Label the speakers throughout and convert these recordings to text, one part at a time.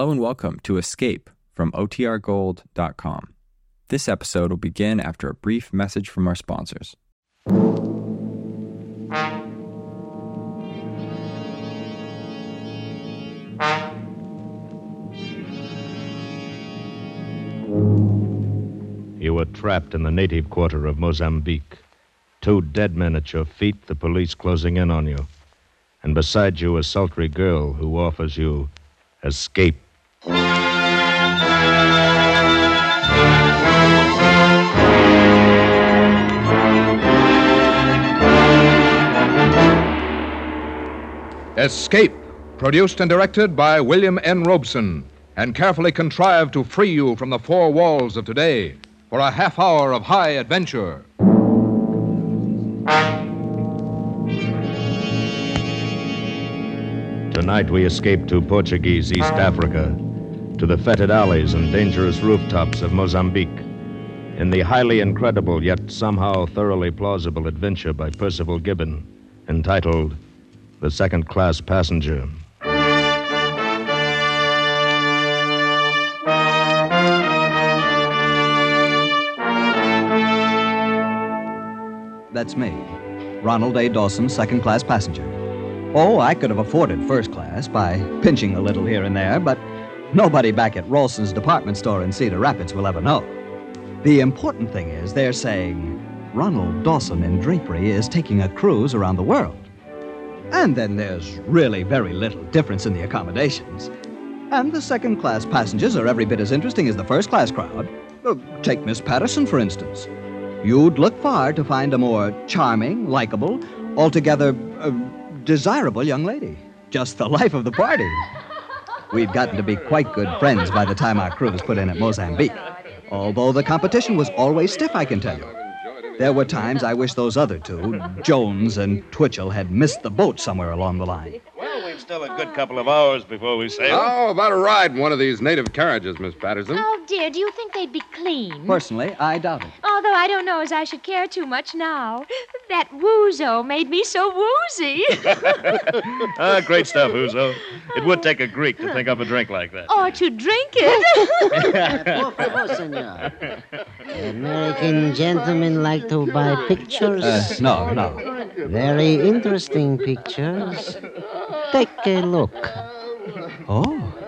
Speaker 1: Hello and welcome to Escape from OTRGold.com. This episode will begin after a brief message from our sponsors.
Speaker 2: You were trapped in the native quarter of Mozambique. Two dead men at your feet, the police closing in on you. And beside you, a sultry girl who offers you escape.
Speaker 3: Escape, produced and directed by William N. Robson, and carefully contrived to free you from the four walls of today for a half hour of high adventure.
Speaker 2: Tonight, we escape to Portuguese East Africa, to the fetid alleys and dangerous rooftops of Mozambique, in the highly incredible yet somehow thoroughly plausible adventure by Percival Gibbon, entitled The Second Class Passenger.
Speaker 4: That's me, Ronald A. Dawson, second class passenger. Oh, I could have afforded first class by pinching a little here and there, but nobody back at Ralston's department store in Cedar Rapids will ever know. The important thing is they're saying Ronald Dawson in drapery is taking a cruise around the world. And then there's really very little difference in the accommodations. And the second class passengers are every bit as interesting as the first class crowd. Uh, take Miss Patterson, for instance. You'd look far to find a more charming, likable, altogether uh, desirable young lady. Just the life of the party. We'd gotten to be quite good friends by the time our crew was put in at Mozambique. Although the competition was always stiff, I can tell you. There were times I wish those other two, Jones and Twitchell, had missed the boat somewhere along the line.
Speaker 2: Well, still a good couple of hours before we sail.
Speaker 3: How about a ride in one of these native carriages, Miss Patterson?
Speaker 5: Oh, dear, do you think they'd be clean?
Speaker 4: Personally, I doubt it.
Speaker 5: Although I don't know as I should care too much now. That woozo made me so woozy.
Speaker 2: ah, great stuff, Ouzo. It would take a Greek to think up a drink like that.
Speaker 5: or to drink it.
Speaker 6: Por favor, senor. American gentlemen like to buy pictures.
Speaker 4: Uh, no, no.
Speaker 6: Very interesting pictures. Take a look.
Speaker 4: Oh?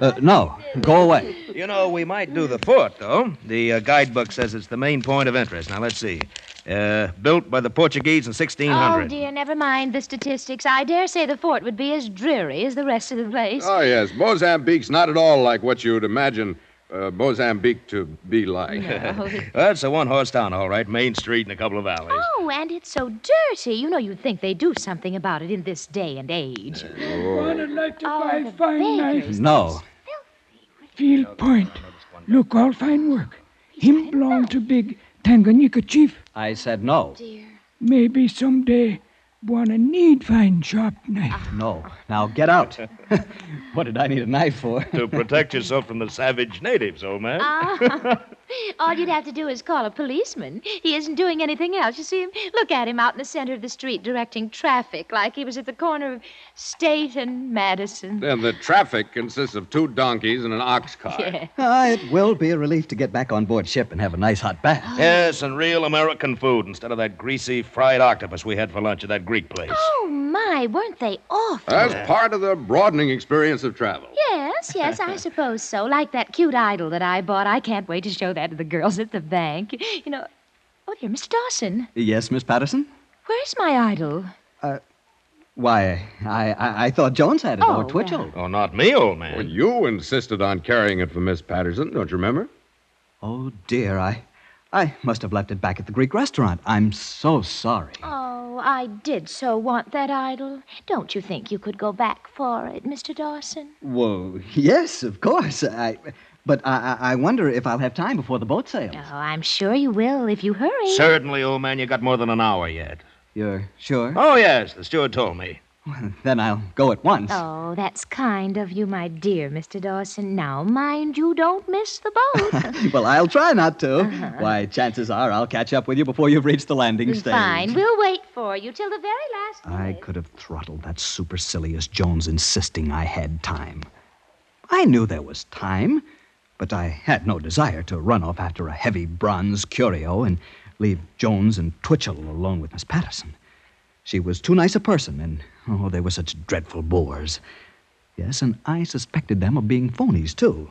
Speaker 4: Uh, no, go away.
Speaker 2: You know, we might do the fort, though. The uh, guidebook says it's the main point of interest. Now, let's see. Uh, built by the Portuguese in 1600.
Speaker 5: oh, dear, never mind the statistics. I dare say the fort would be as dreary as the rest of the place.
Speaker 3: Oh, yes. Mozambique's not at all like what you'd imagine uh, Mozambique to be like.
Speaker 2: Well, it's a one horse town, all right. Main street and a couple of alleys.
Speaker 5: Oh, and it's so dirty. You know, you'd think they'd do something about it in this day and age.
Speaker 7: I'd like to
Speaker 5: Oh,
Speaker 7: buy
Speaker 5: the
Speaker 7: fine knife.
Speaker 5: beggars.
Speaker 4: No.
Speaker 7: Field Point. Look, all fine work. Him belong to big Tanganyika chief.
Speaker 4: I said no.
Speaker 5: Dear.
Speaker 7: Maybe someday wanna need fine sharp knife.
Speaker 4: No. Now get out. what did I need a knife for?
Speaker 2: to protect yourself from the savage natives, old man.
Speaker 5: Ah, all you'd have to do is call a policeman. He isn't doing anything else. You see him? Look at him out in the center of the street directing traffic like he was at the corner of State and Madison.
Speaker 3: And the traffic consists of two donkeys and an ox cart.
Speaker 5: Yeah.
Speaker 4: Ah, it will be a relief to get back on board ship and have a nice hot bath.
Speaker 2: Yes, and real American food instead of that greasy fried octopus we had for lunch at that Greek place.
Speaker 5: Oh, my, weren't they awful?
Speaker 3: That's part of the broadening experience of travel.
Speaker 5: Yes, yes, I suppose so. Like that cute idol that I bought. I can't wait to show that to the girls at the bank. You know, oh, dear, Mr. Dawson,
Speaker 4: Yes, Miss Patterson?
Speaker 5: where's my idol?
Speaker 4: Why, I, I, I thought Jones had it,
Speaker 5: Oh,
Speaker 4: or Twitchell.
Speaker 2: Oh, not me, old man.
Speaker 3: Well, you insisted on carrying it for Miss Patterson, don't you remember?
Speaker 4: Oh, dear, I, I must have left it back at the Greek restaurant. I'm so sorry.
Speaker 5: Oh, I did so want that idol. Don't you think you could go back for it, Mr. Dawson?
Speaker 4: Whoa, yes, of course. I, but I, I I wonder if I'll have time before the boat sails.
Speaker 5: Oh, I'm sure you will if you hurry.
Speaker 2: Certainly, old man, you got more than an hour yet.
Speaker 4: You're sure?
Speaker 2: Oh, yes, the steward told me.
Speaker 4: Then I'll go at once.
Speaker 5: Oh, that's kind of you, my dear Mr. Dawson. Now, mind you don't miss the boat.
Speaker 4: well, I'll try not to. Uh-huh. Why, chances are I'll catch up with you before you've reached the landing stage.
Speaker 5: Fine, we'll wait for you till the very last
Speaker 4: I could have throttled that supercilious Jones insisting I had time. I knew there was time, but I had no desire to run off after a heavy bronze curio and leave Jones and Twitchell alone with Miss Patterson. She was too nice a person, and oh, they were such dreadful bores. Yes, and I suspected them of being phonies, too.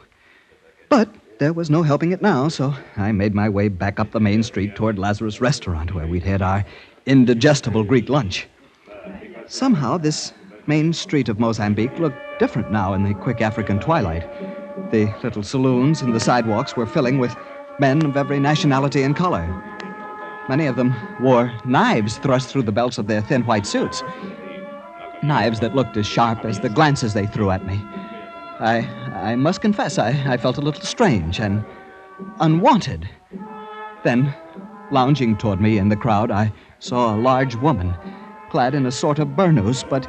Speaker 4: But there was no helping it now, so I made my way back up the main street toward Lazarus Restaurant, where we'd had our indigestible Greek lunch. Somehow, this main street of Mozambique looked different now in the quick African twilight. The little saloons and the sidewalks were filling with men of every nationality and color. Many of them wore knives thrust through the belts of their thin white suits. Knives that looked as sharp as the glances they threw at me. I, I must confess, I, I felt a little strange and unwanted. Then, lounging toward me in the crowd, I saw a large woman, clad in a sort of burnous, but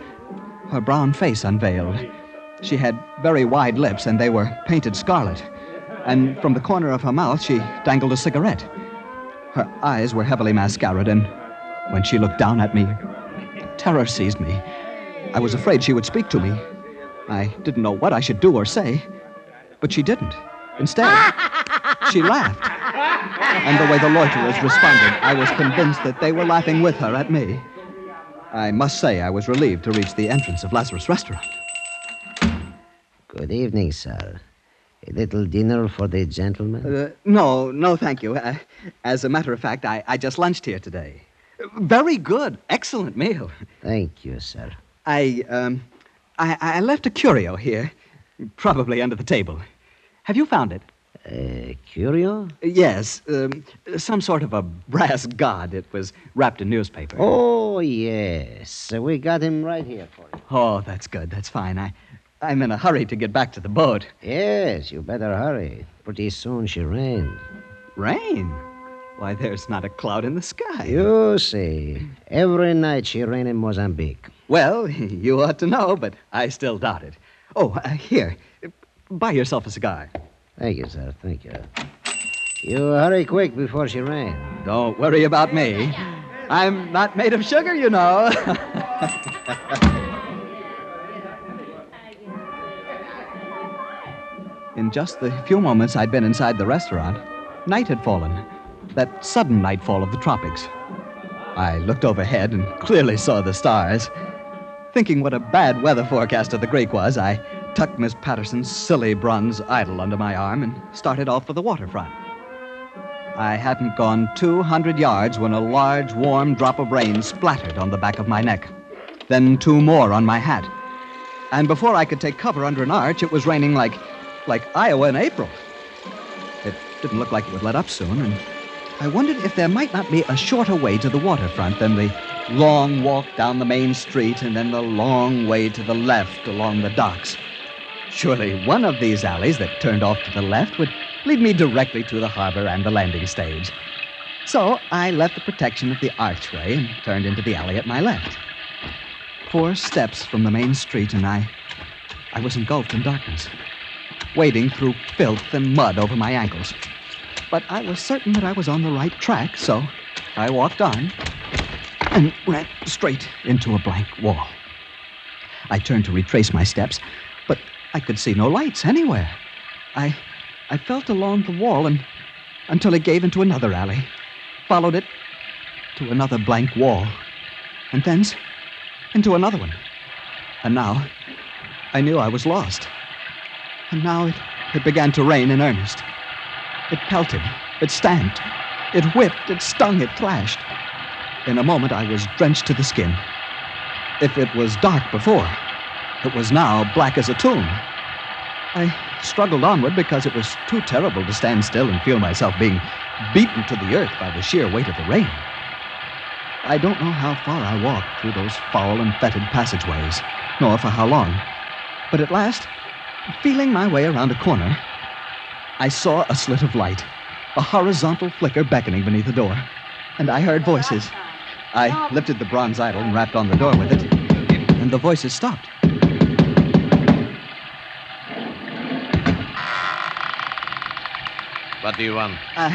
Speaker 4: her brown face unveiled. She had very wide lips, and they were painted scarlet. And from the corner of her mouth, she dangled a cigarette. Her eyes were heavily mascaraed, and when she looked down at me, terror seized me. I was afraid she would speak to me. I didn't know what I should do or say, but she didn't. Instead, she laughed. And the way the loiterers responded, I was convinced that they were laughing with her at me. I must say I was relieved to reach the entrance of Lazarus Restaurant.
Speaker 6: Good evening, sir. A little dinner for the gentlemen?
Speaker 4: Uh, no, no, thank you. Uh, as a matter of fact, I, I just lunched here today. Very good. Excellent meal.
Speaker 6: Thank you, sir.
Speaker 4: I, um, I, I left a curio here, probably under the table. Have you found it?
Speaker 6: A curio?
Speaker 4: Yes, um, some sort of a brass god. It was wrapped in newspaper.
Speaker 6: Oh, yes. We got him right here for you.
Speaker 4: Oh, that's good. That's fine. I, I'm in a hurry to get back to the boat.
Speaker 6: Yes, you better hurry. Pretty soon she rains.
Speaker 4: Rain? Why, there's not a cloud in the sky.
Speaker 6: You see, every night she rain in Mozambique.
Speaker 4: Well, you ought to know, but I still doubt it. Oh, uh, here. Buy yourself a cigar.
Speaker 6: Thank you, sir. Thank you. You hurry quick before she rains.
Speaker 4: Don't worry about me. I'm not made of sugar, you know. In just the few moments I'd been inside the restaurant, night had fallen. That sudden nightfall of the tropics. I looked overhead and clearly saw the stars. Thinking what a bad weather forecaster the Greek was, I tucked Miss Patterson's silly bronze idol under my arm and started off for the waterfront. I hadn't gone 200 yards when a large, warm drop of rain splattered on the back of my neck. Then two more on my hat. And before I could take cover under an arch, it was raining like, like Iowa in April. It didn't look like it would let up soon, and I wondered if there might not be a shorter way to the waterfront than the long walk down the main street and then the long way to the left along the docks. Surely one of these alleys that turned off to the left would lead me directly to the harbor and the landing stage. So I left the protection of the archway and turned into the alley at my left. Four steps from the main street, and I. I was engulfed in darkness, wading through filth and mud over my ankles. But I was certain that I was on the right track, so I walked on and ran straight into a blank wall. I turned to retrace my steps, but I could see no lights anywhere. I I felt along the wall and until it gave into another alley, followed it to another blank wall, and thence into another one. And now I knew I was lost. And now it, it began to rain in earnest. It pelted, it stamped, it whipped, it stung, it clashed. In a moment I was drenched to the skin. If it was dark before, it was now black as a tomb. I struggled onward because it was too terrible to stand still and feel myself being beaten to the earth by the sheer weight of the rain. I don't know how far I walked through those foul and fetid passageways, nor for how long. But at last, feeling my way around a corner, I saw a slit of light, a horizontal flicker beckoning beneath the door, and I heard voices. I lifted the bronze idol and rapped on the door with it, and the voices stopped.
Speaker 2: What do you want?
Speaker 4: Uh,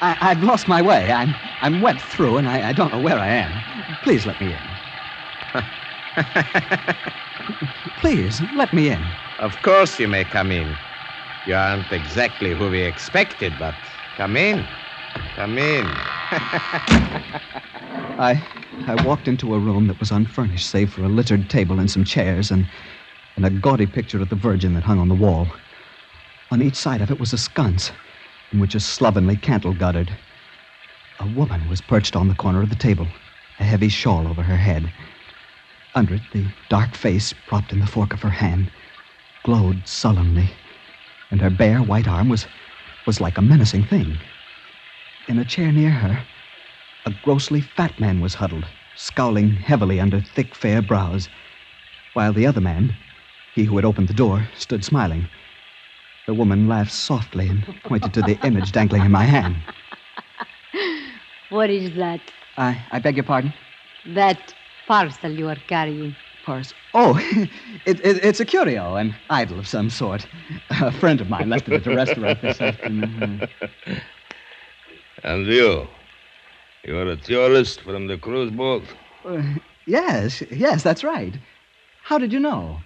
Speaker 4: I, I've lost my way. I'm, I'm wet through, and I, I don't know where I am. Please let me in. Please, let me in.
Speaker 8: Of course you may come in. You aren't exactly who we expected, but come in. Come in.
Speaker 4: I I walked into a room that was unfurnished, save for a littered table and some chairs and, and a gaudy picture of the Virgin that hung on the wall. On each side of it was a sconce, in which a slovenly candle guttered. A woman was perched on the corner of the table, a heavy shawl over her head. Under it, the dark face, propped in the fork of her hand, glowed sullenly, and her bare white arm was, was like a menacing thing. In a chair near her, a grossly fat man was huddled, scowling heavily under thick, fair brows, while the other man, he who had opened the door, stood smiling. The woman laughed softly and pointed to the image dangling in my hand.
Speaker 9: What is that?
Speaker 4: I, I beg your pardon?
Speaker 9: That parcel you are carrying.
Speaker 4: Parcel? Oh, it, it, it's a curio, an idol of some sort. A friend of mine left it at the restaurant this afternoon.
Speaker 2: And you? You're a tourist from the cruise boat?
Speaker 4: Uh, yes, yes, that's right. How did you know?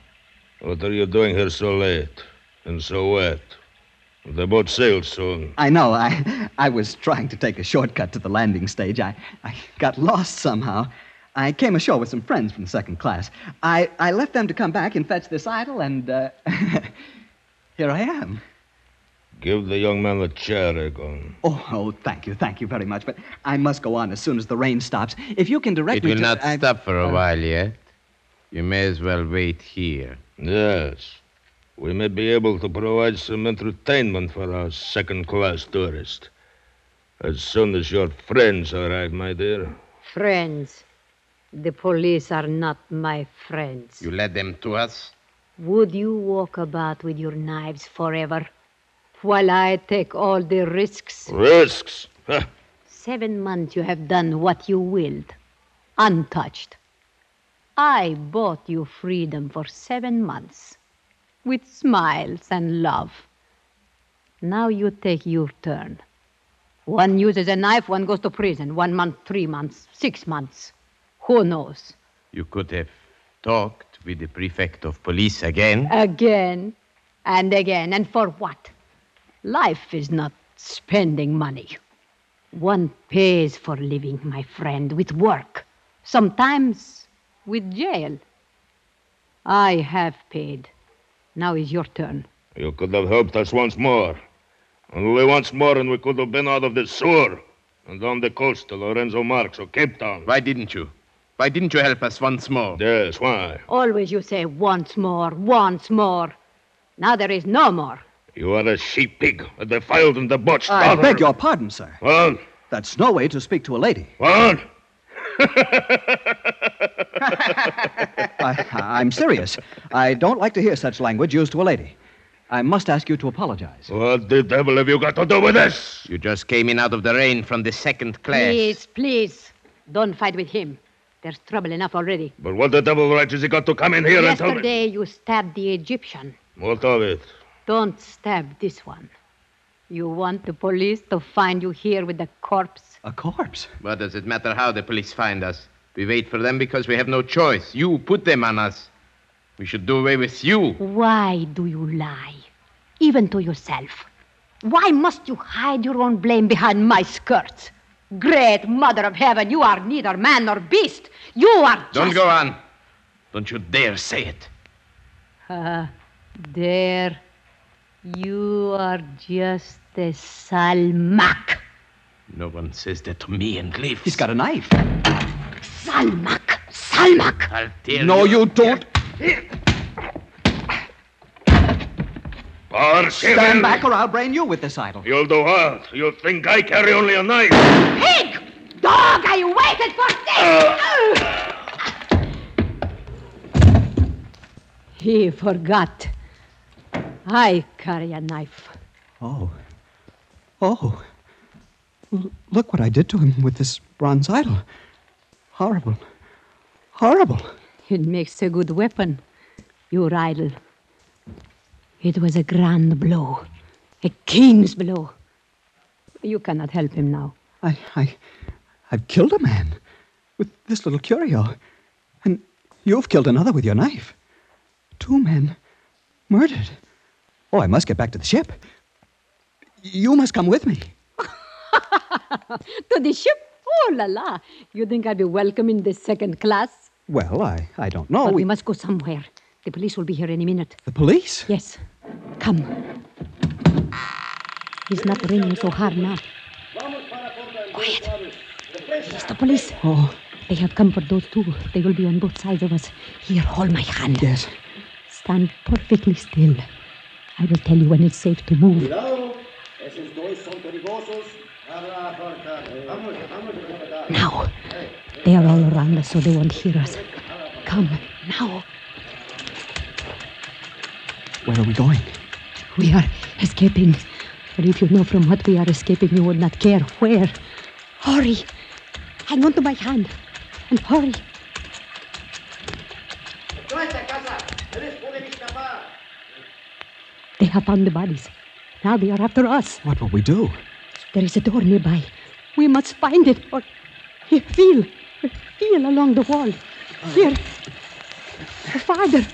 Speaker 2: What are you doing here so late and so wet? The boat sails soon.
Speaker 4: I know. I I was trying to take a shortcut to the landing stage. I, I got lost somehow. I came ashore with some friends from the second class. I, I left them to come back and fetch this idol, and uh, here I am.
Speaker 2: Give the young man the chair, Egon.
Speaker 4: Oh, oh, thank you, thank you very much. But I must go on as soon as the rain stops. If you can direct
Speaker 8: It
Speaker 4: me
Speaker 8: will
Speaker 4: to...
Speaker 8: not
Speaker 4: I-
Speaker 8: stop for a
Speaker 4: uh,
Speaker 8: while yet. You may as well wait here.
Speaker 2: Yes. We may be able to provide some entertainment for our second class tourist. As soon as your friends arrive, my dear.
Speaker 9: Friends. The police are not my friends.
Speaker 8: You led them to us?
Speaker 9: Would you walk about with your knives forever while I take all the risks?
Speaker 2: Risks? Huh.
Speaker 9: Seven months you have done what you willed, untouched. I bought you freedom for seven months with smiles and love. Now you take your turn. One uses a knife, one goes to prison. One month, three months, six months. Who knows?
Speaker 8: You could have talked with the prefect of police again.
Speaker 9: Again and again. And for what? Life is not spending money. One pays for living, my friend, with work, sometimes with jail. I have paid. Now is your turn.
Speaker 2: You could have helped us once more. Only once more, and we could have been out of the sewer and on the coast to Lourenço Marques or Cape Town.
Speaker 8: Why didn't you? Why didn't you help us once more?
Speaker 2: Yes, why?
Speaker 9: Always you say once more, once more. Now there is no more.
Speaker 2: You are a sheep pig, a defiled and debauched
Speaker 4: I
Speaker 2: daughter.
Speaker 4: beg your pardon, sir.
Speaker 2: What?
Speaker 4: That's no way to speak to a lady.
Speaker 2: What?
Speaker 4: I, I'm serious. I don't like to hear such language used to a lady. I must ask you to apologize.
Speaker 2: What the devil have you got to do with this?
Speaker 8: You just came in out of the rain from the second class.
Speaker 9: Please, please, don't fight with him. There's trouble enough already.
Speaker 2: But what the devil right has he got to come in here and tell me?
Speaker 9: Yesterday you stabbed the Egyptian.
Speaker 2: What of it?
Speaker 9: Don't stab this one. You want the police to find you here with a corpse?
Speaker 4: A corpse?
Speaker 8: What does it matter how the police find us? We wait for them because we have no choice. You put them on us. We should do away with you.
Speaker 9: Why do you lie? Even to yourself. Why must you hide your own blame behind my skirts? Great Mother of Heaven, you are neither man nor beast. You are just...
Speaker 8: Don't go on. Don't you dare say it.
Speaker 9: Ah, there. You are just a Salmak.
Speaker 8: No one says that to me and lives.
Speaker 4: He's got a knife.
Speaker 9: Salmak! Salmak!
Speaker 8: I'll tell
Speaker 4: No,
Speaker 8: you.
Speaker 4: you don't. Stand back or I'll brain you with this idol.
Speaker 2: You'll do what? You think I carry only a knife?
Speaker 9: Pig! Dog, I waited for this! he forgot. I carry a knife.
Speaker 4: Oh. Oh. L- look what I did to him with this bronze idol. Horrible. Horrible.
Speaker 9: It makes a good weapon, your idol. It was a grand blow, a king's blow. You cannot help him now.
Speaker 4: I, I, I've killed a man with this little curio. And you've killed another with your knife. Two men. Murdered? Oh, I must get back to the ship. You must come with me.
Speaker 9: to the ship? Oh, la la. You think I'd be welcome in the second class?
Speaker 4: Well, I, I don't know.
Speaker 9: But we must go somewhere. The police will be here any minute.
Speaker 4: The police?
Speaker 9: Yes. Come. He's not raining so hard now. Quiet. It's the police.
Speaker 4: Oh,
Speaker 9: They have come for those two. They will be on both sides of us. Here, hold my hand.
Speaker 4: yes.
Speaker 9: Stand perfectly still. I will tell you when it's safe to move. Now. They are all around us, so they won't hear us. Come, now.
Speaker 4: Where are we going?
Speaker 9: We are escaping. But if you know from what we are escaping, you would not care where. Hurry. Hang on to my hand. And hurry. They have found the bodies. Now they are after us.
Speaker 4: What will we do?
Speaker 9: There is a door nearby. We must find it. Or here, feel, feel along the wall. Here, farther,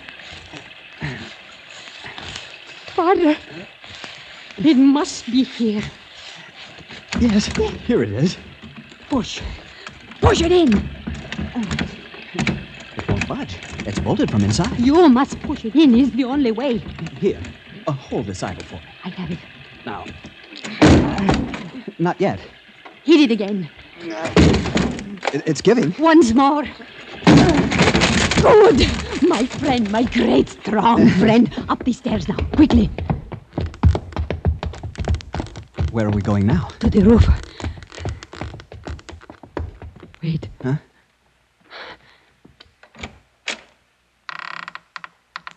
Speaker 9: farther. It must be here.
Speaker 4: Yes, here it is.
Speaker 9: Push, push it in.
Speaker 4: It won't budge. It's bolted from inside.
Speaker 9: You must push it in. It's the only way.
Speaker 4: Here, uh, hold this idle for me.
Speaker 9: I have it.
Speaker 4: Now. Not yet.
Speaker 9: Hit it again.
Speaker 4: It- it's giving.
Speaker 9: Once more. Good, my friend, my great strong friend. Up the stairs now, quickly
Speaker 4: Where are we going now?
Speaker 9: to the roof. Wait.
Speaker 4: Huh?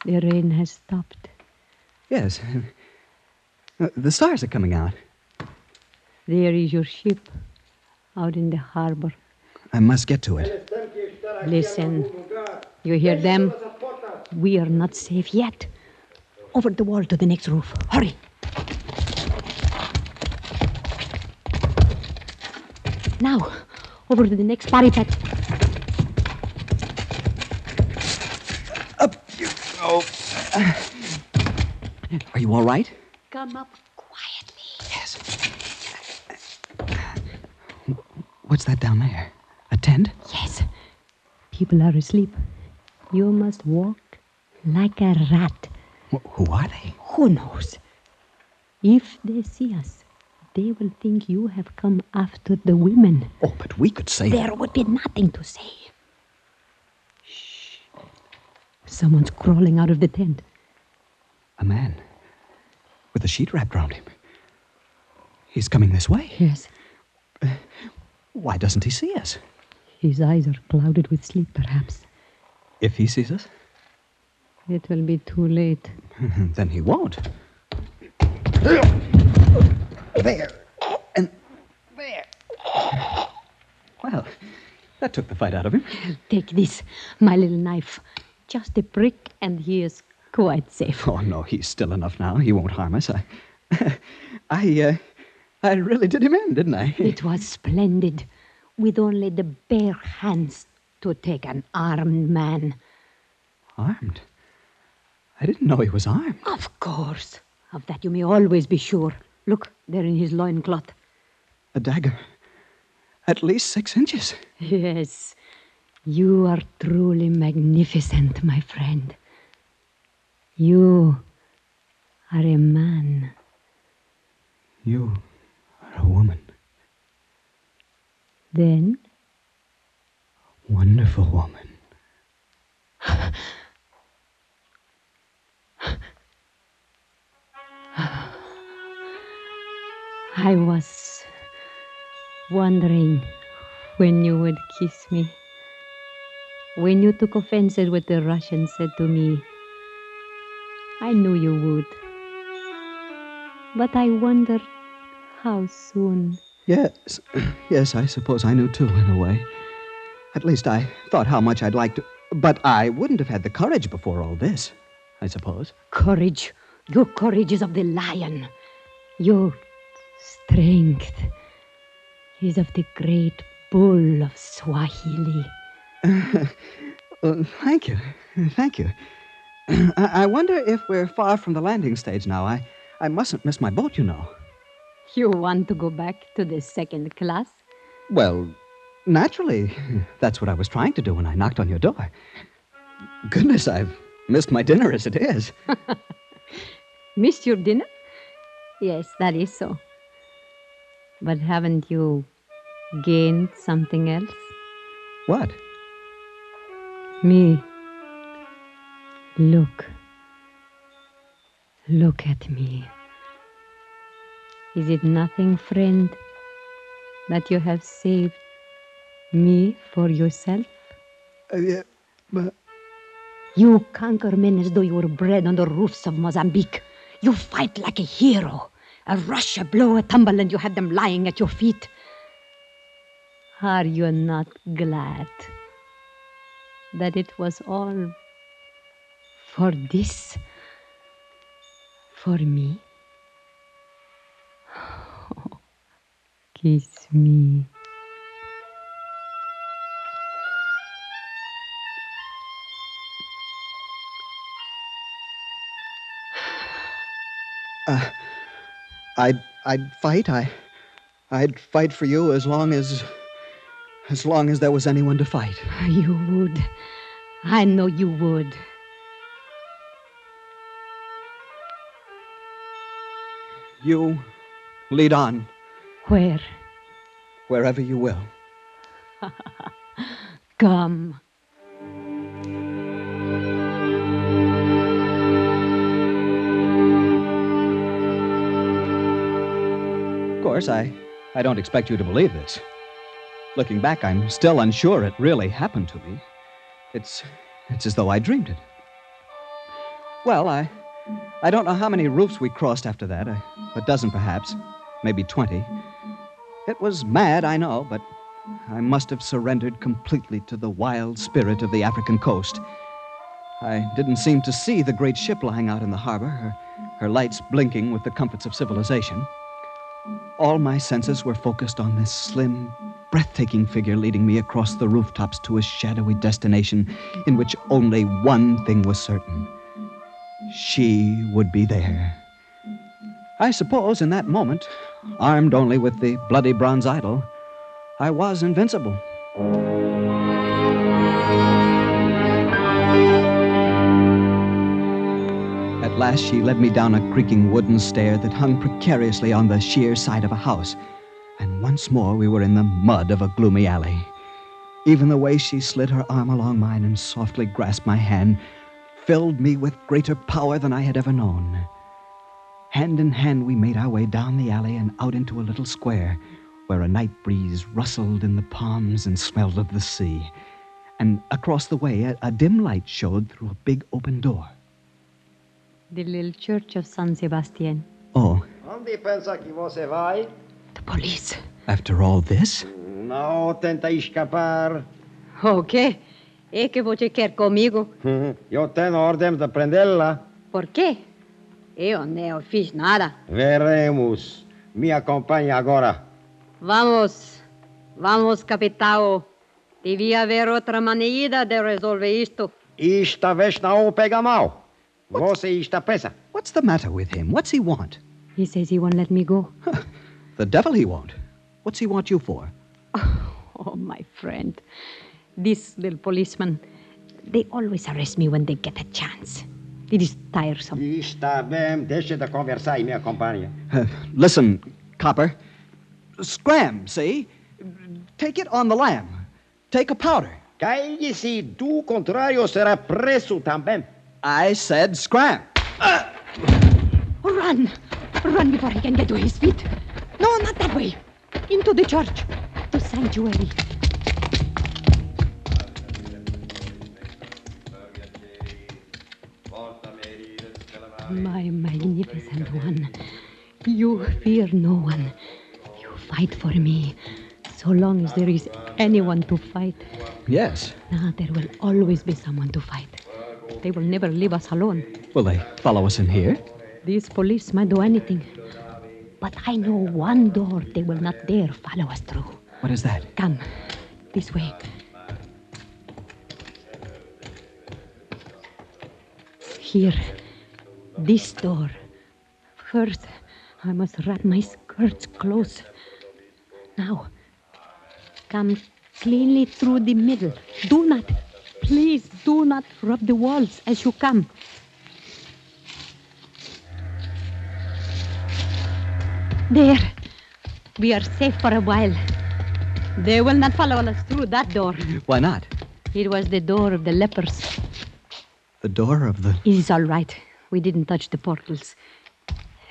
Speaker 9: The rain has stopped.
Speaker 4: Yes. Uh, the stars are coming out.
Speaker 9: There is your ship out in the harbor.
Speaker 4: I must get to it.
Speaker 9: Listen. You hear them? We are not safe yet. Over the wall to the next roof. Hurry. Now, over to the next parapet.
Speaker 4: Up you go. Are you all right?
Speaker 9: Come up quietly.
Speaker 4: Yes. What's that down there? A tent?
Speaker 9: Yes. People are asleep. You must walk like a rat.
Speaker 4: Who are they?
Speaker 9: Who knows? If they see us, they will think you have come after the women.
Speaker 4: Oh, but we could say.
Speaker 9: There would be nothing to say. Shh. Someone's crawling out of the tent.
Speaker 4: A man with a sheet wrapped around him. He's coming this way.
Speaker 9: Yes.
Speaker 4: Uh, why doesn't he see us?
Speaker 9: His eyes are clouded with sleep, perhaps.
Speaker 4: If he sees us,
Speaker 9: It will be too late.
Speaker 4: then he won't. There. And there. Well, that took the fight out of him.
Speaker 9: Take this, my little knife. Just a prick, and he is quite safe.
Speaker 4: Oh, no, he's still enough now. He won't harm us. I. I, uh. I really did him in, didn't I?
Speaker 9: It was splendid, with only the bare hands to take an armed man.
Speaker 4: Armed? I didn't know he was armed.
Speaker 9: Of course. Of that you may always be sure. Look, there in his loincloth.
Speaker 4: A dagger. At least six inches.
Speaker 9: Yes, you are truly magnificent, my friend. You are a man.
Speaker 4: You are a woman.
Speaker 9: Then
Speaker 4: Wonderful woman.
Speaker 9: I was wondering when you would kiss me. When you took offense at what the Russian said to me, I knew you would. But I wondered how soon.
Speaker 4: Yes, yes, I suppose I knew too, in a way. At least I thought how much I'd like to. But I wouldn't have had the courage before all this, I suppose.
Speaker 9: Courage. Your courage is of the lion. Your strength is of the great bull of Swahili.
Speaker 4: Uh, thank you. Thank you. I I wonder if we're far from the landing stage now. I, I mustn't miss my boat, you know.
Speaker 9: You want to go back to the second class?
Speaker 4: Well, naturally. That's what I was trying to do when I knocked on your door. Goodness, I've missed my dinner as it is.
Speaker 9: Missed your dinner? Yes, that is so. But haven't you gained something else?
Speaker 4: What?
Speaker 9: Me. Look. Look at me. Is it nothing, friend, that you have saved me for yourself?
Speaker 4: Uh, yeah, but
Speaker 9: You conquer men as though you were bred on the roofs of Mozambique. You fight like a hero. A rush, a blow, a tumble, and you have them lying at your feet. Are you not glad that it was all for this? For me? Kiss me.
Speaker 4: Uh, I'd, I'd fight. I, I'd fight for you as long as, as long as there was anyone to fight.
Speaker 9: You would. I know you would.
Speaker 4: You lead on
Speaker 9: Where?
Speaker 4: wherever you will.
Speaker 9: Come.
Speaker 4: Of course, I, I don't expect you to believe this. Looking back, I'm still unsure it really happened to me. It's, it's as though I dreamed it. Well, I, I don't know how many roofs we crossed after that. A, a dozen, perhaps, maybe twenty. It was mad, I know, but I must have surrendered completely to the wild spirit of the African coast. I didn't seem to see the great ship lying out in the harbor, her, her lights blinking with the comforts of civilization. All my senses were focused on this slim, breathtaking figure leading me across the rooftops to a shadowy destination in which only one thing was certain she would be there. I suppose in that moment, armed only with the bloody bronze idol, I was invincible. Last, she led me down a creaking wooden stair that hung precariously on the sheer side of a house, and once more we were in the mud of a gloomy alley. Even the way she slid her arm along mine and softly grasped my hand filled me with greater power than I had ever known. Hand in hand, we made our way down the alley and out into a little square where a night breeze rustled in the palms and smelled of the sea. And across the way, a, a dim light showed through a big open door.
Speaker 9: The little church of San Sebastian.
Speaker 4: Oh,
Speaker 10: Onde pensa que você vai?
Speaker 9: The police.
Speaker 4: after all this?
Speaker 10: Não tenta escapar.
Speaker 9: O quê? É que você quer comigo?
Speaker 10: Eu tenho ordem de prendê-la.
Speaker 9: Por quê? Eu não fiz nada.
Speaker 10: Veremos. Me acompanhe agora.
Speaker 9: Vamos. Vamos, capitão. Devia haver outra maneira de resolver isto.
Speaker 10: Esta vez não pega mal. Você está presa.
Speaker 4: What's the matter with him? What's he want?
Speaker 9: He says he won't let me go.
Speaker 4: The devil he won't. What's he want you for?
Speaker 9: Oh, my friend. These little policemen, they always arrest me when they get a chance. It is tiresome.
Speaker 10: Está bem, deixe de conversar e me acompanhe.
Speaker 4: Listen, copper. Scram, see? Take it on the lamb. Take a powder.
Speaker 10: Calle-se, do contrário será preso também.
Speaker 4: I said scram. Uh.
Speaker 9: Run! Run before he can get to his feet. No, not that way. Into the church. The sanctuary. My magnificent one. You fear no one. You fight for me. So long as there is anyone to fight.
Speaker 4: Yes.
Speaker 9: Now there will always be someone to fight. They will never leave us alone.
Speaker 4: Will they follow us in here?
Speaker 9: These police might do anything. But I know one door they will not dare follow us through.
Speaker 4: What is that?
Speaker 9: Come, this way. Here. This door. First, I must wrap my skirts close. Now, come cleanly through the middle. Do not, please do not rub the walls as you come. There. We are safe for a while. They will not follow us through that door.
Speaker 4: Why not?
Speaker 9: It was the door of the lepers.
Speaker 4: The door of the.
Speaker 9: It is all right. We didn't touch the portals.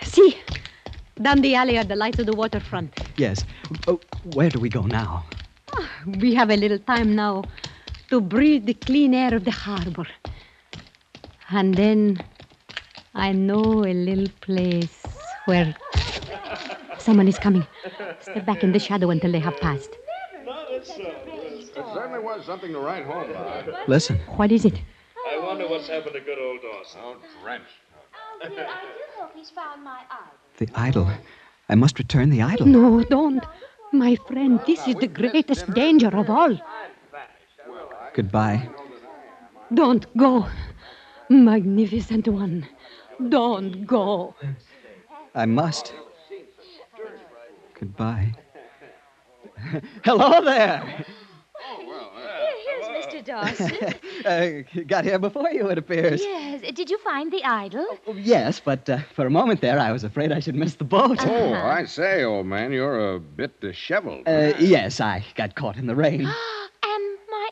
Speaker 9: See, down the alley are the lights of the waterfront.
Speaker 4: Yes. Oh, where do we go now?
Speaker 9: Ah, we have a little time now to breathe the clean air of the harbor. And then I know a little place where someone is coming. Step back in the shadow until they have passed.
Speaker 2: It certainly was something to write home about.
Speaker 4: Listen.
Speaker 9: What is it?
Speaker 2: I wonder what's happened to good old Dawson. Oh, drenched.
Speaker 5: Oh, dear, I do hope he's found my idol.
Speaker 4: The idol. I must return the idol.
Speaker 9: No, don't. My friend, this is the greatest danger of all.
Speaker 4: Goodbye.
Speaker 9: Don't go. Magnificent one. Don't go.
Speaker 4: I must. Goodbye. Hello there.
Speaker 5: Oh, well, uh, Here's Mr. Dawson.
Speaker 4: Uh, got here before you, it appears.
Speaker 5: yes. Did you find the idol?
Speaker 4: Yes, but uh, for a moment there, I was afraid I should miss the boat.
Speaker 11: Oh, I say, old man, you're a bit disheveled.
Speaker 4: Uh, yes, I got caught in the rain.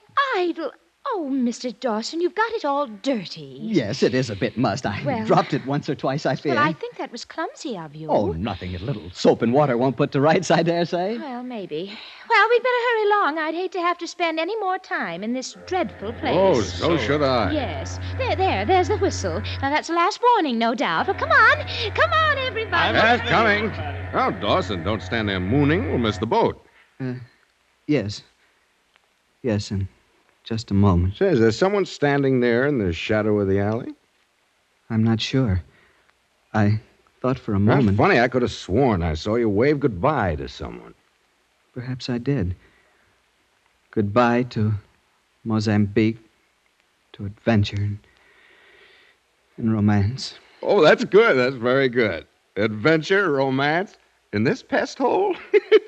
Speaker 5: and my idol. Oh, Mr. Dawson, you've got it all dirty.
Speaker 4: Yes, it is a bit must. I
Speaker 5: Well-
Speaker 4: dropped it once or twice, I fear.
Speaker 5: Well, I think that was clumsy of you.
Speaker 4: Oh, nothing. A little soap and water won't put to rights, I dare say.
Speaker 5: Well, maybe. Well, we'd better hurry along. I'd hate to have to spend any more time in this dreadful place.
Speaker 11: Oh, so should I.
Speaker 5: Yes. There, there, there's the whistle. Now, that's the last warning, no doubt. Well, come on. Come on, everybody.
Speaker 11: That's coming. Oh, Dawson, don't stand there mooning. We'll miss the boat.
Speaker 4: Uh, yes. Yes, in just a moment.
Speaker 11: Say, is there someone standing there in the shadow of the alley?
Speaker 4: I'm not sure. I thought for a
Speaker 11: That's
Speaker 4: moment.
Speaker 11: funny. I could have sworn I saw you wave goodbye to someone.
Speaker 4: Perhaps I did. Goodbye to Mozambique, to adventure and, and romance.
Speaker 11: Oh, that's good. That's very good. Adventure, romance, in this pest hole?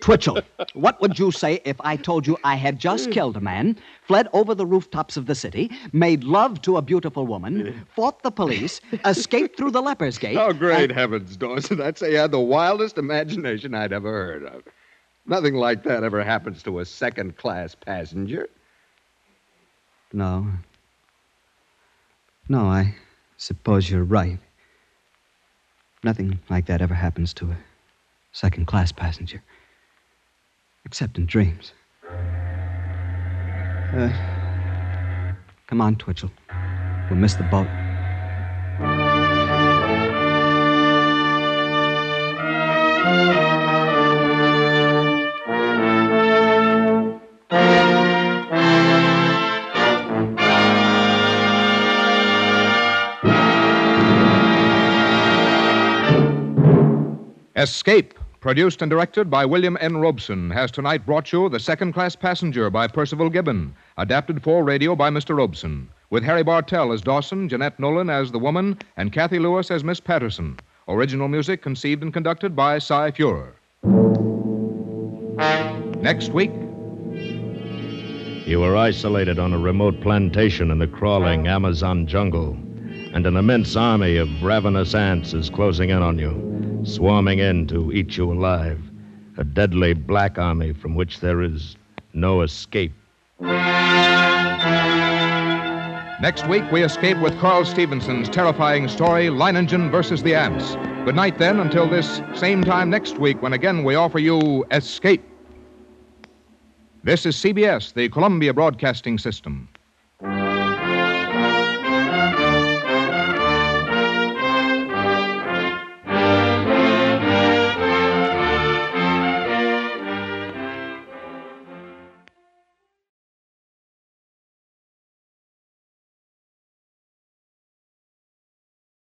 Speaker 4: Twitchell, what would you say if I told you I had just hmm. killed a man, fled over the rooftops of the city, made love to a beautiful woman, fought the police, escaped through the leper's gate?
Speaker 11: Oh, great heavens, Dawson. I'd say you had the wildest imagination I'd ever heard of. Nothing like that ever happens to a second class passenger.
Speaker 4: No. No, I suppose you're right. Nothing like that ever happens to a second class passenger. Except in dreams. Uh, come on, Twitchell. We'll miss the boat.
Speaker 3: Escape, produced and directed by William N. Robson, has tonight brought you The Second Class Passenger by Percival Gibbon, adapted for radio by Mr. Robson, with Harry Bartell as Dawson, Jeanette Nolan as the woman, and Cathy Lewis as Miss Patterson. Original music conceived and conducted by Cy Feuer. Next week,
Speaker 2: You were isolated on a remote plantation in the crawling Amazon jungle, and an immense army of ravenous ants is closing in on you, swarming in to eat you alive. A deadly black army from which there is no escape.
Speaker 3: Next week, we escape with Carl Stephenson's terrifying story, Leiningen versus the Ants. Good night, then, until this same time next week, when again we offer you Escape. This is CBS, the Columbia Broadcasting System.